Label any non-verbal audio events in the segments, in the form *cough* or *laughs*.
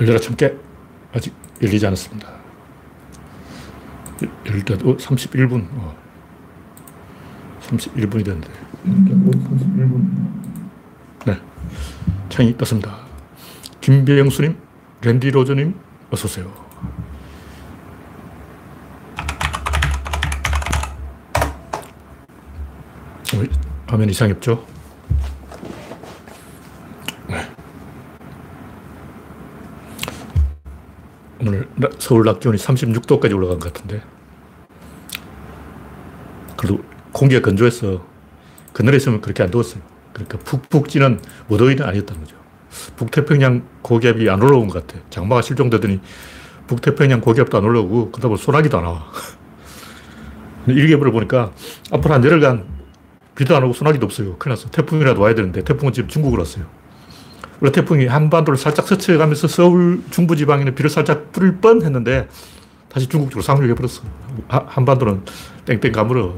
열려라 참깨. 아직 열리지 않았습니다. 때, 어, 31분. 어. 31분이 됐는데. 31분. 네. 창이 떴습니다. 김배영수님, 랜디 로저님, 어서오세요. 어, 화면 이상이 없죠? 오늘 서울 낮 기온이 36도까지 올라간 것 같은데. 그래도 공기가 건조해서 그늘에 있으면 그렇게 안 더웠어요. 그러니까 푹푹 찌는 무더위는 아니었다는 거죠. 북태평양 고기압이 안 올라온 것 같아. 장마가 실종되더니 북태평양 고기압도 안 올라오고 그러다 보면 소나기도 안 와. 일기예보를 보니까 앞으로 한 열흘간 비도 안 오고 소나기도 없어요. 큰일 났어. 태풍이라도 와야 되는데 태풍은 지금 중국으로 왔어요. 원래 태풍이 한반도를 살짝 스쳐가면서 서울 중부지방에는 비를 살짝 뿌릴 뻔 했는데 다시 중국 쪽으로 상륙해버렸어. 한반도는 땡땡 가물어.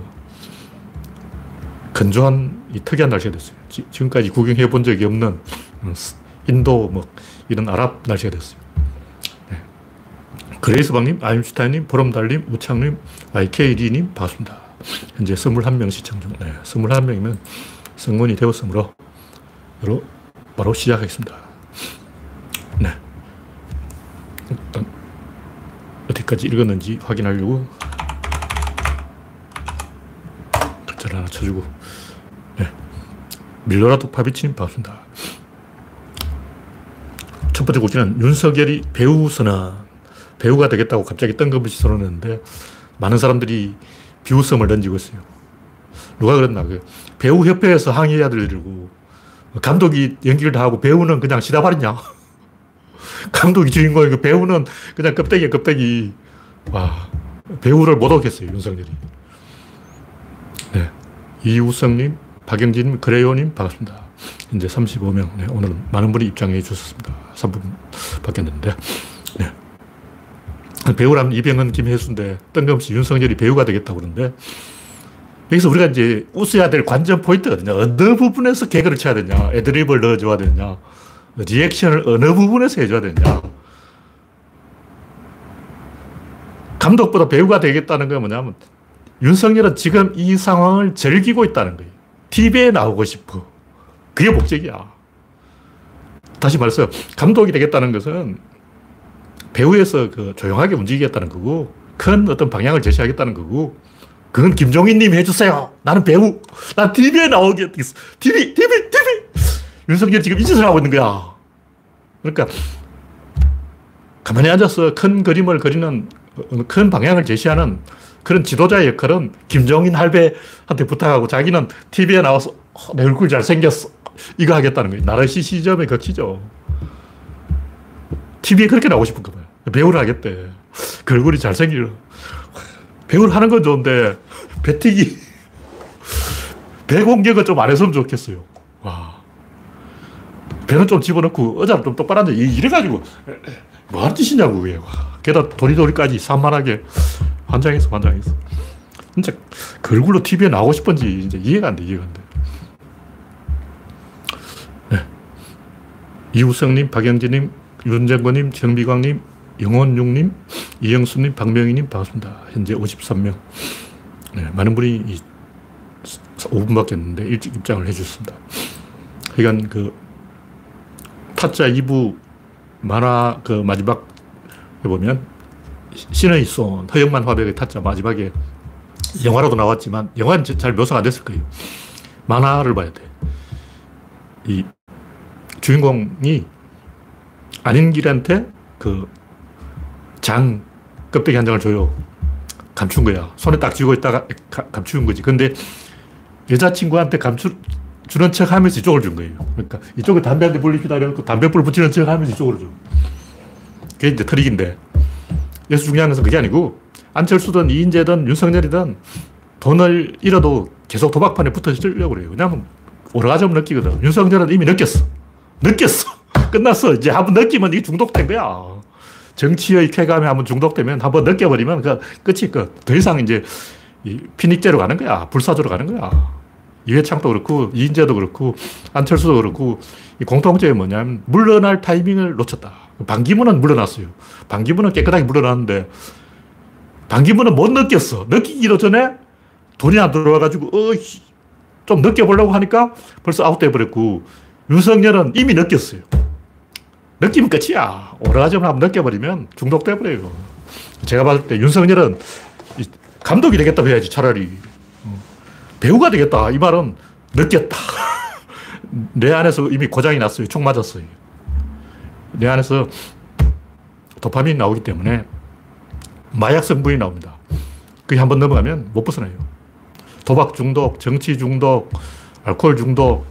건조한 이 특이한 날씨가 됐어요. 지, 금까지 구경해 본 적이 없는 음, 인도 뭐 이런 아랍 날씨가 됐어요. 네. 그레이스방님, 아임슈타인님, 보름달님, 우창님, YKD님 반갑습니다. 현재 21명 시청 중. 네, 21명이면 성문이 되었으므로 바로 시작하겠습니다. 네. 일단 어디까지 읽었는지 확인하려고 글자를 하나 쳐주고 네. 밀로라도 파비치님 반갑습니다. 첫 번째 곡지는 윤석열이 배우 선언 배우가 되겠다고 갑자기 뜬금없이 선언했는데 많은 사람들이 비웃음을 던지고 있어요. 누가 그랬나? 그 배우협회에서 항의해야 될 일이고 감독이 연기를 다 하고 배우는 그냥 시다발이냐. *laughs* 감독이 주인공이고 배우는 그냥 껍데기야, 껍데기. 와, 배우를 못 오겠어요, 윤석열이. 네. 이우성님, 박영진님, 그레요님, 반갑습니다. 이제 35명. 네, 오늘 많은 분이 입장해 주셨습니다. 3분 바뀌었는데. 네. 배우라면 이병헌, 김혜수인데 뜬금없이 윤석열이 배우가 되겠다고 그러는데 여기서 우리가 이제 웃어야 될 관전 포인트거든요. 어느 부분에서 개그를 쳐야 되냐, 애드립을 넣어줘야 되냐, 리액션을 어느 부분에서 해줘야 되냐. 감독보다 배우가 되겠다는 건 뭐냐면 윤석열은 지금 이 상황을 즐기고 있다는 거예요. TV에 나오고 싶어. 그게 목적이야. 다시 말해서 감독이 되겠다는 것은 배우에서 그 조용하게 움직이겠다는 거고 큰 어떤 방향을 제시하겠다는 거고 그건 김종인님이 해주세요. 나는 배우. 난 TV에 나오겠어. TV, TV, TV. 윤석열 지금 이 짓을 하고 있는 거야. 그러니까 가만히 앉아서 큰 그림을 그리는 큰 방향을 제시하는 그런 지도자의 역할은 김종인 할배한테 부탁하고 자기는 TV에 나와서 어, 내 얼굴 잘생겼어. 이거 하겠다는 거예요. 나르시 시점에 거치죠. TV에 그렇게 나오고 싶은 거예요. 배우를 하겠대. 그 얼굴이 잘생기려. 배우를 하는 건 좋은데, 배튀기. 배 공격은 좀 안 했으면 좋겠어요. 와. 배는 좀 집어넣고, 의자를 좀 똑바로 앉아. 이래가지고, 뭐 하는 짓이냐고, 그게. 게다가 도리도리까지 산만하게 환장했어, 환장했어. 진짜 그 얼굴로 TV에 나오고 싶은지 이제 이해가 안 돼, 이해가 안 돼. 네. 이우성님, 박영진님, 윤정권님, 정비광님, 영원육님, 이영수님, 박명희님 반갑습니다. 현재 53명. 네, 많은 분이 5분밖에 없는데 일찍 입장을 해주셨습니다. 그러니까 그 타짜 2부 만화 그 마지막에 보면 신의 손, 허영만 화백의 타짜 마지막에 영화로도 나왔지만 영화는 잘 묘사가 안 됐을 거예요. 만화를 봐야 돼. 이 주인공이 안인길한테 그 장, 껍데기 한 장을 줘요. 감춘 거야. 손에 딱 쥐고 있다가 가, 감추는 거지. 근데 여자친구한테 감추, 주는 척 하면서 이쪽을 준 거예요. 그러니까 이쪽에 담배 한 대 불립시다. 이러고 담배불 붙이는 척 하면서 이쪽으로 줘. 그게 이제 트릭인데. 여기서 중요한 것은 그게 아니고 안철수든 이인재든 윤석열이든 돈을 잃어도 계속 도박판에 붙어 있으려고 그래요. 왜냐하면 오라가즘 느끼거든. 윤석열은 이미 느꼈어. 느꼈어. *laughs* 끝났어. 이제 한번 느끼면 이게 중독된 거야. 정치의 쾌감에 한번 중독되면 한번 느껴버리면 그 끝이 끝. 더 이상 이제 피닉제로 가는 거야. 불사조로 가는 거야. 이회창도 그렇고, 이인재도 그렇고, 안철수도 그렇고, 이 공통점이 뭐냐면, 물러날 타이밍을 놓쳤다. 반기문은 물러났어요. 반기문은 깨끗하게 물러났는데, 반기문은 못 느꼈어. 느끼기도 전에 돈이 안 들어와가지고, 어, 좀 느껴보려고 하니까 벌써 아웃돼 버렸고, 윤석열은 이미 느꼈어요. 느끼면 끝이야. 오래가지만 한번 느껴버리면 중독돼 버려요. 제가 봤을 때 윤석열은 감독이 되겠다 해야지 차라리. 어. 배우가 되겠다. 이 말은 느꼈다. *laughs* 내 안에서 이미 고장이 났어요. 총 맞았어요. 내 안에서 도파민이 나오기 때문에 마약 성분이 나옵니다. 그게 한 번 넘어가면 못 벗어나요. 도박 중독, 정치 중독, 알코올 중독,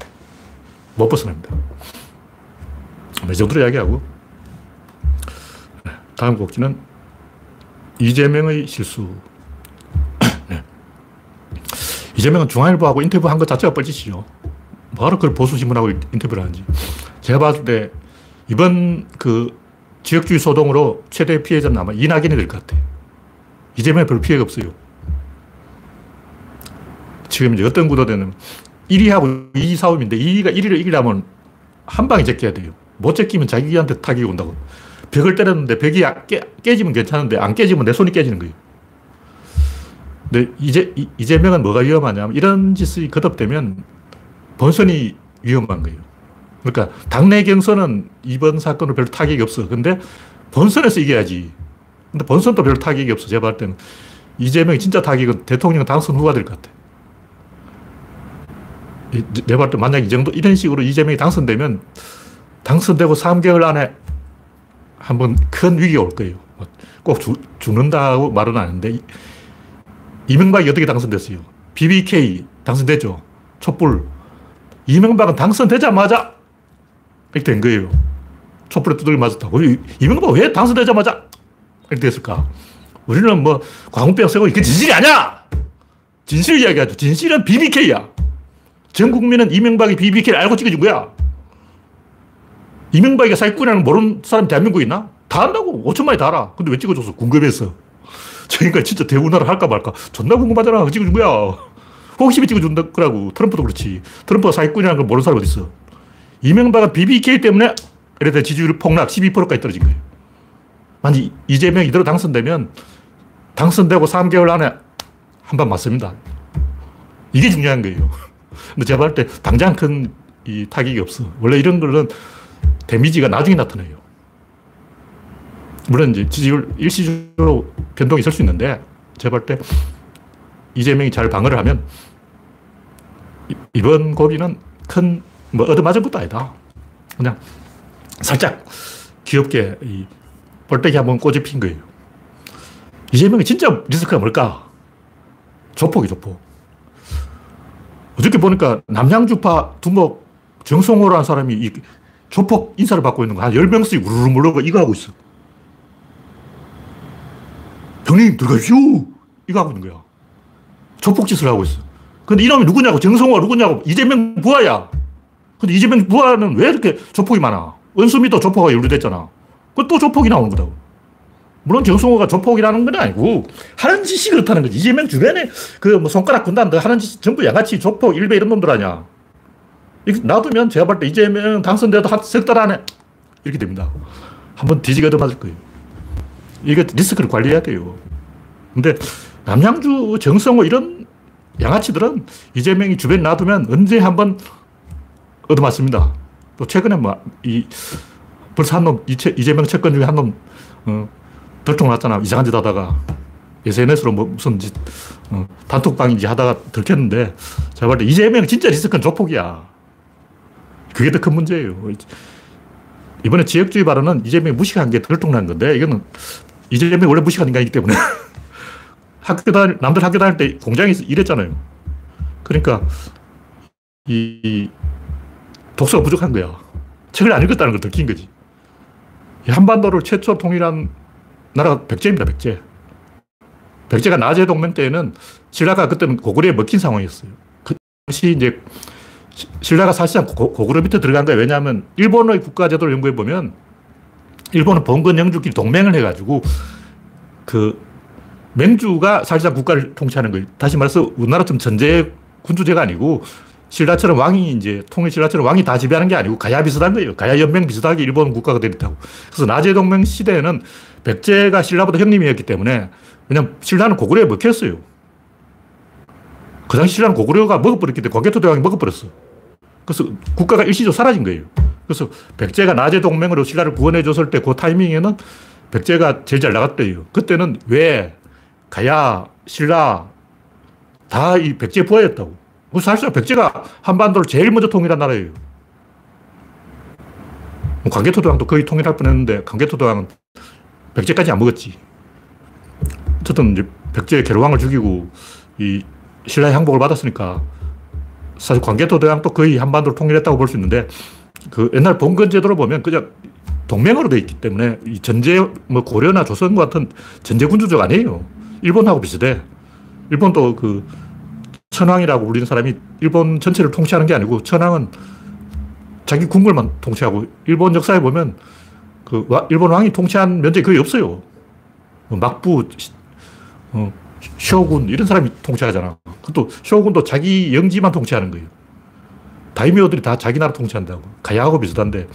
못 벗어납니다. 이 정도로 이야기하고. 다음 곡지는 이재명의 실수. *clears throat* 네. 이재명은 중앙일보하고 인터뷰한 것 자체가 뻘짓이죠. 뭐하러 그걸 보수신문하고 인터뷰를 하는지. 제가 봤을 때 이번 그 지역주의 소동으로 최대 피해자는 아마 이낙연이 될 것 같아. 이재명이 별 피해가 없어요. 지금 이제 어떤 구도되는 1위하고 2위 싸움인데 2위가 1위를 이기려면 한 방에 제껴야 돼요. 못 제 끼면 자기한테 타격이 온다고. 벽을 때렸는데 벽이 깨, 깨지면 괜찮은데 안 깨지면 내 손이 깨지는 거예요. 근데 이제, 이재명은 뭐가 위험하냐면 이런 짓이 거듭되면 본선이 위험한 거예요. 그러니까 당내 경선은 이번 사건으로 별 타격이 없어. 근데 본선에서 이겨야지. 근데 본선도 별 타격이 없어. 제가 볼 때는 이재명이 진짜 타격은 대통령 당선 후가 될 것 같아. 내가 볼때 만약 이 정도, 이런 식으로 이재명이 당선되면 당선되고 3개월 안에 한번 큰 위기가 올 거예요. 뭐꼭 죽, 는다고 말은 하는데, 이명박이 어떻게 당선됐어요? BBK 당선됐죠. 촛불. 이명박은 당선되자마자 이렇게 된 거예요. 촛불에 두들겨 맞았다고. 이명박 왜 당선되자마자 이렇게 됐을까? 우리는 뭐 광우병 쓰고 이게 진실이 아니야! 진실 이야기하죠. 진실은 BBK야. 전 국민은 이명박이 BBK를 알고 찍어준 거야. 이명박이가 사기꾼이라는 모르는 사람 대한민국에 있나? 다 안다고. 5천만이 다 알아. 근데 왜 찍어줬어? 궁금해서. *laughs* 저희가 진짜 대우나라 할까 말까. 존나 궁금하잖아. 찍어준 거야. 호기심이 찍어준다 거라고. 트럼프도 그렇지. 트럼프가 사기꾼이라는 걸 모르는 사람 어디 있어. 이명박은 BBK 때문에 이래서 지지율 폭락 12%까지 떨어진 거예요. 만약 이재명이 이대로 당선되면 당선되고 3개월 안에 한 번 맞습니다. 이게 중요한 거예요. *laughs* 근데 제가 볼때 당장 큰 이 타격이 없어. 원래 이런 거는 데미지가 나중에 나타나요. 물론 이제 지지율 일시적으로 변동이 있을 수 있는데 제가 볼 때 이재명이 잘 방어를 하면 이번 고비는 큰 뭐 얻어맞은 것도 아니다. 그냥 살짝 귀엽게 이 볼때기 한번 꼬집힌 거예요. 이재명이 진짜 리스크가 뭘까? 조폭이 조폭. 어저께 보니까 남양주파 두목 정성호라는 사람이 이 조폭 인사를 받고 있는 거 한 10명씩 우르르 물러가 이거 하고 있어. 형님, 들어가시오! 이거 하고 있는 거야. 조폭 짓을 하고 있어. 근데 이놈이 누구냐고, 정성호 누구냐고, 이재명 부하야. 근데 이재명 부하는 왜 이렇게 조폭이 많아? 은수미도 조폭가 연루됐잖아. 그또 조폭이 나오는 거다. 물론 정성호가 조폭이라는 건 아니고, 하는 짓이 그렇다는 거지. 이재명 주변에 그 뭐 손가락 군단, 하는 짓 전부 양아치, 조폭, 일베 이런 놈들 아니야. 놔두면 제가 볼 때 이재명 당선돼도 한 석 달 안에 이렇게 됩니다. 한번 뒤지게 맞을 거예요. 이게 리스크를 관리해야 돼요. 근데 남양주, 정성호 이런 양아치들은 이재명이 주변에 놔두면 언제 한번 얻어맞습니다. 또 최근에 뭐, 이, 벌써 한 놈, 이재명 채권 중에 한 놈, 어, 덜통 났잖아. 이상한 짓 하다가. SNS로 뭐 무슨 짓, 어, 단톡방인지 하다가 들켰는데, 제가 볼 때 이재명 진짜 리스크는 조폭이야. 그게 더 큰 문제예요. 이번에 지역주의 발언은 이재명이 무식한 게 덜통난 건데, 이거는 이재명이 원래 무식한 인간이기 때문에. *laughs* 학교 다닐, 남들 학교 다닐 때 공장에서 일했잖아요. 그러니까, 이, 독서가 부족한 거야. 책을 안 읽었다는 걸 들킨 거지. 한반도를 최초 통일한 나라가 백제입니다, 백제. 백제가 나제 동맹 때에는 신라가 그때는 고구려에 먹힌 상황이었어요. 그 당시 이제 신라가 사실상 고, 구려 밑에 들어간 거예요. 왜냐하면 일본의 국가제도를 연구해 보면 일본은 봉건 영주끼리 동맹을 해가지고 그 맹주가 사실상 국가를 통치하는 거예요. 다시 말해서 우리나라처럼 전제 군주제가 아니고 신라처럼 왕이 이제 통일 신라처럼 왕이 다 지배하는 게 아니고 가야 비슷한 거예요. 가야 연맹 비슷하게 일본 국가가 되었다고. 그래서 나제 동맹 시대에는 백제가 신라보다 형님이었기 때문에 왜냐면 신라는 고구려에 먹혔어요. 그 당시 신라는 고구려가 먹어버렸기 때문에 광개토 대왕이 먹어버렸어. 그래서 국가가 일시적으로 사라진 거예요. 그래서 백제가 나제 동맹으로 신라를 구원해 줬을 때 그 타이밍에는 백제가 제일 잘 나갔대요. 그때는 왜 가야, 신라 다 이 백제 부하였다고. 사실상 백제가 한반도를 제일 먼저 통일한 나라예요. 광개토도왕도 거의 통일할 뻔했는데 광개토도왕은 백제까지 안 먹었지. 어쨌든 이제 백제 계로왕을 죽이고 이 신라의 항복을 받았으니까 사실 광개토도왕도 거의 한반도를 통일했다고 볼 수 있는데 그 옛날 봉건 제도로 보면 그냥 동맹으로 돼 있기 때문에 이 전제 뭐 고려나 조선 같은 전제 군주족 아니에요. 일본하고 비슷해. 일본도 그 천황이라고 불리는 사람이 일본 전체를 통치하는 게 아니고 천황은 자기 궁궐만 통치하고 일본 역사에 보면 그 일본 왕이 통치한 면적이 거의 없어요. 뭐 막부, 어, 쇼군 이런 사람이 통치하잖아. 또 쇼군도 자기 영지만 통치하는 거예요. 다이묘들이 다 자기 나라 통치한다고. 가야하고 비슷한데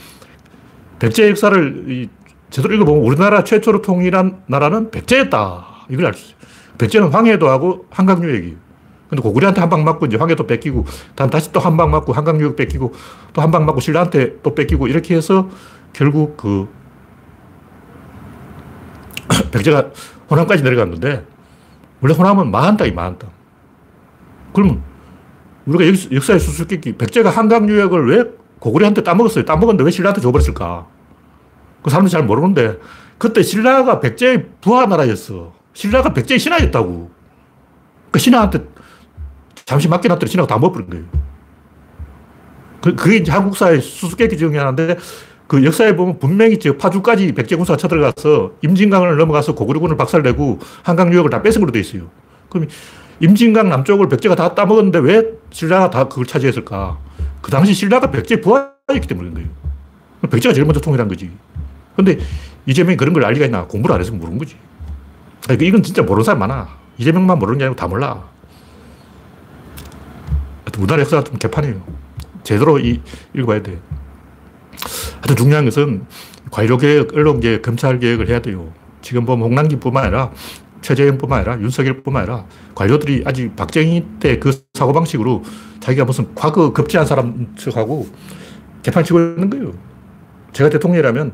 백제 역사를 제대로 읽어보면 우리나라 최초로 통일한 나라는 백제였다. 이걸 알 수 있어요. 백제는 황해도 하고 한강유역이에요. 근데 고구려한테 한 방 맞고 이제 황해도 뺏기고 다음 다시 또 한 방 맞고 한강유역 뺏기고 또 한 방 맞고 신라한테 또 뺏기고 이렇게 해서 결국 그 *clears throat* 백제가 호남까지 내려갔는데 원래 호남은 땅이 마한 땅. 그러면 우리가 역, 사의 수수께끼 백제가 한강 유역을 왜 고구려한테 따먹었어요? 따먹었는데 왜 신라한테 줘버렸을까? 그 사람들이 잘 모르는데 그때 신라가 백제의 부하 나라였어. 신라가 백제의 신하였다고. 그 신하한테 잠시 맡겨놨더니 신하가 다 먹어버린 거예요. 그, 그게 이제 한국사의 수수께끼 중에 하나인데 그 역사에 보면 분명히 저 파주까지 백제 군사가 쳐들어가서 임진강을 넘어가서 고구려군을 박살내고 한강 유역을 다 뺏은 걸로 돼 있어요. 그럼 임진강 남쪽을 백제가 다 따먹었는데 왜 신라가 다 그걸 차지했을까? 그 당시 신라가 백제 부하였기 때문인 거예요. 백제가 제일 먼저 통일한 거지. 근데 이재명이 그런 걸 알 리가 있나? 공부를 안 해서 모르는 거지. 그러니까 이건 진짜 모르는 사람 많아. 이재명만 모르는 게 아니고 다 몰라. 우리나라 역사가 좀 개판이에요. 제대로 이, 읽어봐야 돼. 하여튼 중요한 것은 관료개혁, 언론개혁, 검찰개혁을 해야 돼요. 지금 보면 홍남기뿐만 아니라 최재형뿐만 아니라 윤석열뿐만 아니라 관료들이 아직 박정희 때 그 사고방식으로 자기가 무슨 과거 급제한 사람 척하고 개판치고 있는 거예요. 제가 대통령이라면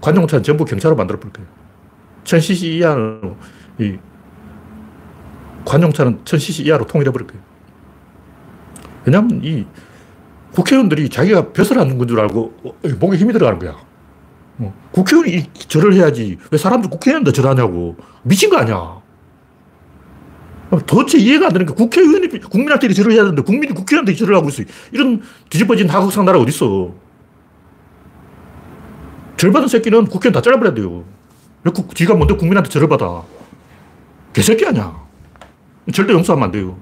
관용차는 전부 경찰로 만들어 볼 거예요. 1000cc 이하로, 이, 관용차는 1000cc 이하로 통일해 버릴 거예요. 왜냐면 이 국회의원들이 자기가 벼슬 하는 건 줄 알고 어, 목에 힘이 들어가는 거야. 어, 국회의원이 절을 해야지. 왜 사람들 국회의원도 절하냐고. 미친 거 아니야. 도대체 이해가 안 되는 게 국회의원이 국민한테 절을 해야 되는데 국민이 국회의원한테 절을 하고 있어. 이런 뒤집어진 하극상 나라 어딨어. 절 받은 새끼는 국회의원 다 잘라버려야 돼요. 왜 지가 뭔데 국민한테 절을 받아. 개새끼 아니야. 절대 용서하면 안 돼요.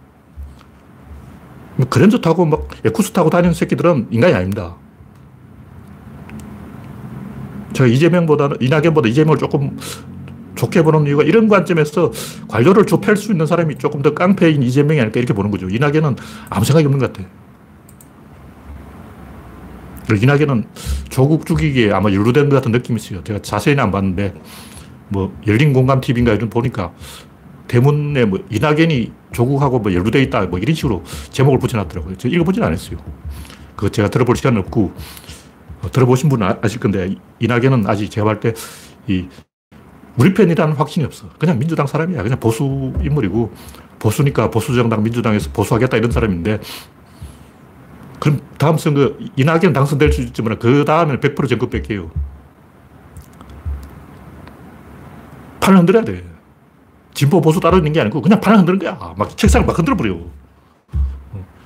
뭐 그랜저 타고 막 에쿠스 타고 다니는 새끼들은 인간이 아닙니다. 제가 이재명보다는, 이낙연보다 이재명을 조금 좋게 보는 이유가 이런 관점에서 관료를 좁힐 수 있는 사람이 조금 더 깡패인 이재명이 아닐까 이렇게 보는 거죠. 이낙연은 아무 생각이 없는 것 같아. 이낙연은 조국 죽이기에 아마 연루된 것 같은 느낌이 있어요. 제가 자세히는 안 봤는데, 뭐, 열린 공감 TV인가 이런 보니까 대문에 뭐 이낙연이 조국하고 뭐 연루되어 있다 뭐 이런 식으로 제목을 붙여놨더라고요. 저 읽어보진 않았어요. 그거 제가 들어볼 시간은 없고 어, 들어보신 분은 아, 아실 건데 이낙연은 아직 제가 볼 때 이 우리 편이라는 확신이 없어. 그냥 민주당 사람이야. 그냥 보수 인물이고 보수니까 보수 정당 민주당에서 보수하겠다 이런 사람인데 그럼 다음 선거 이낙연 당선될 수 있지만 그 다음에는 100% 정권 뺏겨요. 판을 흔들어야 돼. 진보 보수 따르는 게 아니고 그냥 판을 흔드는 거야. 막 책상을 막 흔들어 버려.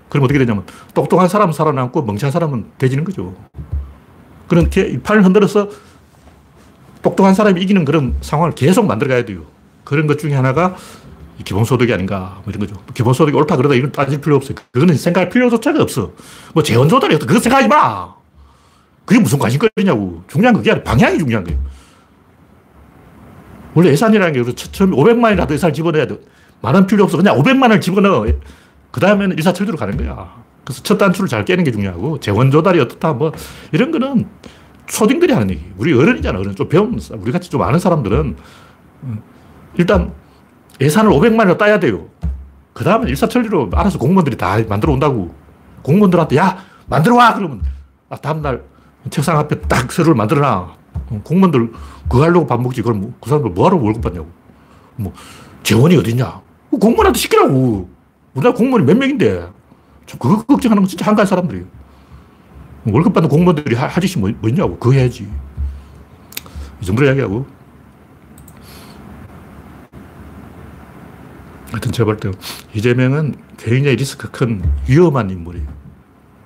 그럼 어떻게 되냐면 똑똑한 사람은 살아남고 멍청한 사람은 돼지는 거죠. 그런 판을 흔들어서 똑똑한 사람이 이기는 그런 상황을 계속 만들어 가야 돼요. 그런 것 중에 하나가 기본소득이 아닌가, 뭐 이런 거죠. 기본소득이 옳다 그러다 이건 따질 필요 없어요. 그거는 생각할 필요조차가 없어. 뭐 재원조달이 그거 생각하지 마! 그게 무슨 관심거리냐고. 중요한 그게 아니라 방향이 중요한 거예요. 원래 예산이라는 게 처음에 500만이라도 예산을 집어넣어야 돼. 많은 필요 없어. 그냥 500만을 집어넣어. 그 다음에는 일사천리로 가는 거야. 그래서 첫 단추를 잘 깨는 게 중요하고 재원 조달이 어떻다 뭐 이런 거는 초딩들이 하는 얘기. 우리 어른이잖아. 어른 좀 배운 우리 같이 좀 아는 사람들은 음, 일단 예산을 500만 원을 따야 돼요. 그 다음에 일사천리로 알아서 공무원들이 다 만들어 온다고. 공무원들한테 야 만들어 와 그러면 아, 다음날 책상 앞에 딱 서류를 만들어놔. 공무원들 그거 하려고 밥 먹지. 그럼 뭐, 그 사람들 뭐하러 월급 받냐고. 뭐 재원이 어딨냐. 공무원한테 시키라고. 우리나라 공무원이 몇 명인데. 그거 걱정하는 건 진짜 한가한 사람들이에요. 월급 받는 공무원들이 할 짓이 뭐, 뭐 있냐고. 그거 해야지. 이 정도로 이야기하고. 하여튼 제가 볼 때 이재명은 굉장히 리스크 큰 위험한 인물이에요.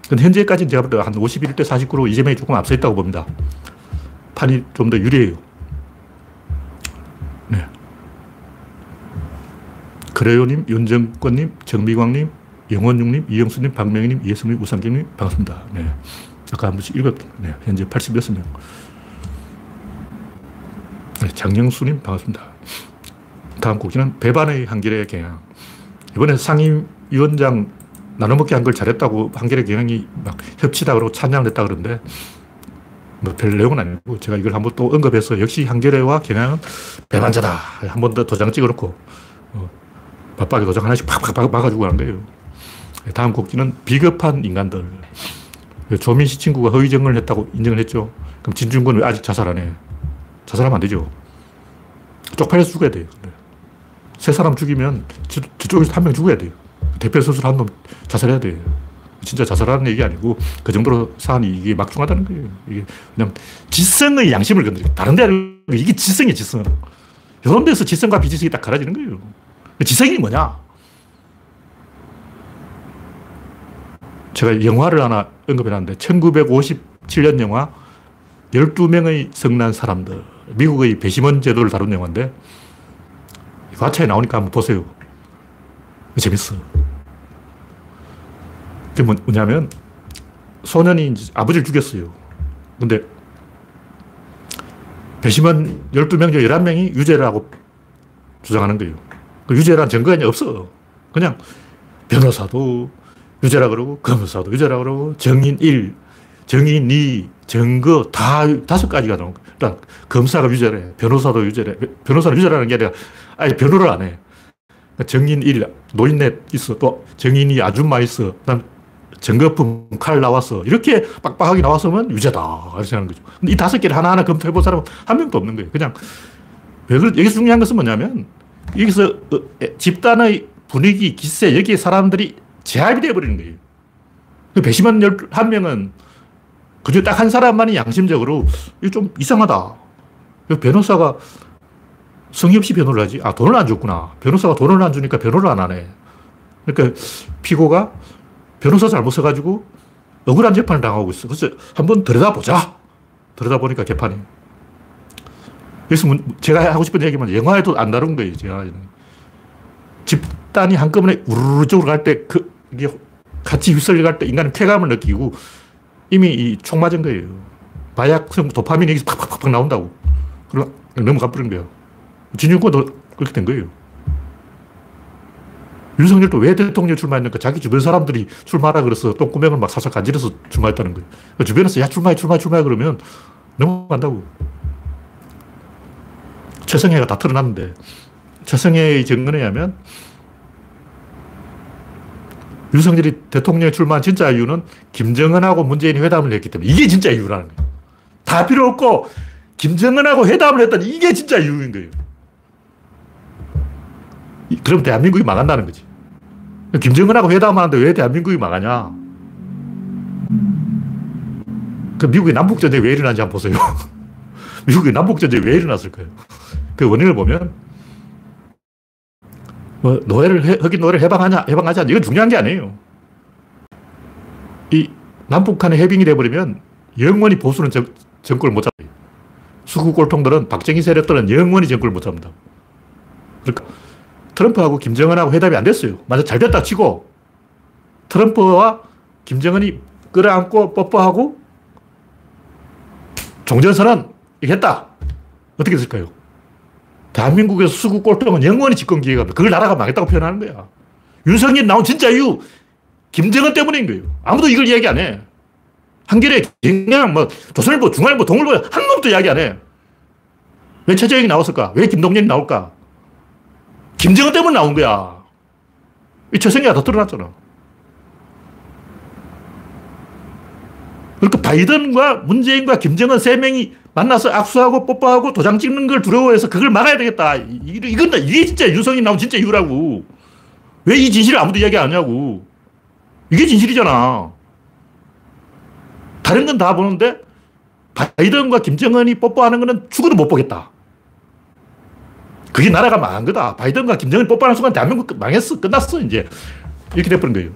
근데 현재까지는 제가 볼 때 한 51대 49로 이재명이 조금 앞서 있다고 봅니다. 판이 좀 더 유리해요. 네. 그래요님, 윤정권님, 정미광님, 영원중님, 이영수님, 박명희님, 이혜성님, 우상경님, 반갑습니다. 네. 아까 한 번씩 읽었, 네. 현재 86명. 네. 장영수님, 반갑습니다. 다음 곡지는 배반의 한결의 경향. 이번에 상임위원장 나눠먹기 한 걸 잘했다고 한결의 경향이 막 협치다 그러고 찬양을 했다 그러는데 뭐별 내용은 아니고 제가 이걸 한번 또 언급해서 역시 한겨레와 경향은 배반자다. 한 번 더 도장 찍어놓고 어, 바빠게 도장 하나씩 팍팍 박아주고 하는 거예요. 다음 곡지는 비겁한 인간들. 조민 씨 친구가 허위 증언을 했다고 인정을 했죠. 그럼 진중권은 왜 아직 자살 안 해? 자살하면 안 되죠. 쪽팔려서 죽어야 돼요. 세 사람 죽이면 저 쪽에서 한 명 죽어야 돼요. 대표 선수를 한놈 자살해야 돼요. 진짜 자살하는 얘기 아니고 그 정도로 사안이 이게 막중하다는 거예요. 이게 그냥 지성의 양심을 건드리고 다른 데 아니고 이게 지성이에요, 지성. 이런 데서 지성과 비지성이 딱 갈라지는 거예요. 지성이 뭐냐? 제가 영화를 하나 언급해놨는데 1957년 영화 12명의 성난 사람들 미국의 배심원 제도를 다룬 영화인데 과차에 나오니까 한번 보세요. 재밌어. 그게 뭐, 뭐냐면 소년이 아버지를 죽였어요. 근데 배심원 12명 중 11명이 유죄라고 주장하는 거예요. 그 유죄란 증거가 없어. 그냥 변호사도 유죄라 그러고 검사도 유죄라 그러고 정인 1, 정인 2, 증거 다 다섯 가지가 나온 거예요. 일단 검사가 유죄래, 변호사도 유죄래. 변호사는 유죄라는 게 아니라 아예 변호를 안 해. 정인 1, 노인네 있어. 또 정인이 아줌마 있어. 그 증거품 칼 나왔어. 이렇게 빡빡하게 나왔으면 유죄다. 이렇게 하는 거죠. 근데 이 다섯 개를 하나하나 검토해 본 사람은 한 명도 없는 거예요. 그냥 여기서 중요한 것은 뭐냐면 여기서 어, 집단의 분위기, 기세, 여기에 사람들이 제압이 되어버리는 거예요. 그 배심원 한 명은 그중 딱 한 사람만이 양심적으로 이거 좀 이상하다. 변호사가 성의 없이 변호를 하지. 아, 돈을 안 줬구나. 변호사가 돈을 안 주니까 변호를 안 하네. 그러니까 피고가 변호사 잘못 써가지고 억울한 재판을 당하고 있어. 그래서 한번 들여다보자. 들여다보니까 개판이. 그래서 제가 하고 싶은 얘기만 영화에도 안 다룬 거예요. 제가. 집단이 한꺼번에 우르르 쪽으로 갈 때, 그, 이게 같이 휩쓸려 갈 때 인간은 쾌감을 느끼고 이미 이 총 맞은 거예요. 마약성 도파민이 여기서 팍팍팍 나온다고. 그럼 넘어가 버린 거예요. 진중권도 그렇게 된 거예요. 윤석열도 왜 대통령 출마했는가? 자기 주변 사람들이 출마하라 그래서 똥구멍을 막 살살 간지러서 출마했다는 거예요. 그 주변에서 야, 출마해, 출마해, 출마해 그러면 넘어간다고. 최성해가 다 틀어놨는데, 최성해의 증언에 의하면 윤석열이 대통령에 출마한 진짜 이유는 김정은하고 문재인이 회담을 했기 때문에 이게 진짜 이유라는 거예요. 다 필요 없고 김정은하고 회담을 했다니 이게 진짜 이유인 거예요. 그럼 대한민국이 망한다는 거지. 김정은하고 회담하는데 왜 대한민국이 망하냐? 그 미국의 남북전쟁이 왜 일어난지 한번 보세요. *laughs* 미국의 남북전쟁이 왜 일어났을까요? 그 원인을 보면, 뭐, 노예를, 흑인 노예를 해방하냐, 해방하지 않냐, 이건 중요한 게 아니에요. 이 남북한의 해빙이 돼버리면 영원히 보수는 정, 정권을 못 잡아요. 수구 꼴통들은 박정희 세력들은 영원히 정권을 못 잡는다. 그러니까 트럼프하고 김정은하고 회담이 안 됐어요. 만약 잘 됐다 치고 트럼프와 김정은이 끌어안고 뽀뽀하고 종전선언 했다. 어떻게 됐을까요? 대한민국에서 수구 꼴통은 영원히 집권 기회가 없다. 그걸 나라가 망했다고 표현하는 거야. 윤석열 나온 진짜 이유, 김정은 때문인 거예요. 아무도 이걸 이야기 안 해. 한겨레, 경향, 뭐, 조선일보, 중앙일보, 동일보 한 놈도 이야기 안 해. 왜 최재형이 나왔을까? 왜 김동연이 나올까? 김정은 때문에 나온 거야. 이 최성이가 다 드러났잖아. 그러니까 바이든과 문재인과 김정은 세 명이 만나서 악수하고 뽀뽀하고 도장 찍는 걸 두려워해서 그걸 막아야 되겠다. 이건, 이게 진짜 윤석이 나온 진짜 이유라고. 왜 이 진실을 아무도 이야기 안 하냐고. 이게 진실이잖아. 다른 건 다 보는데 바이든과 김정은이 뽀뽀하는 거는 죽어도 못 보겠다. 그게 나라가 망한 거다. 바이든과 김정은이 뽀뽀하는 순간 대한민국 망했어. 끝났어, 이제. 이렇게 돼버린 거예요.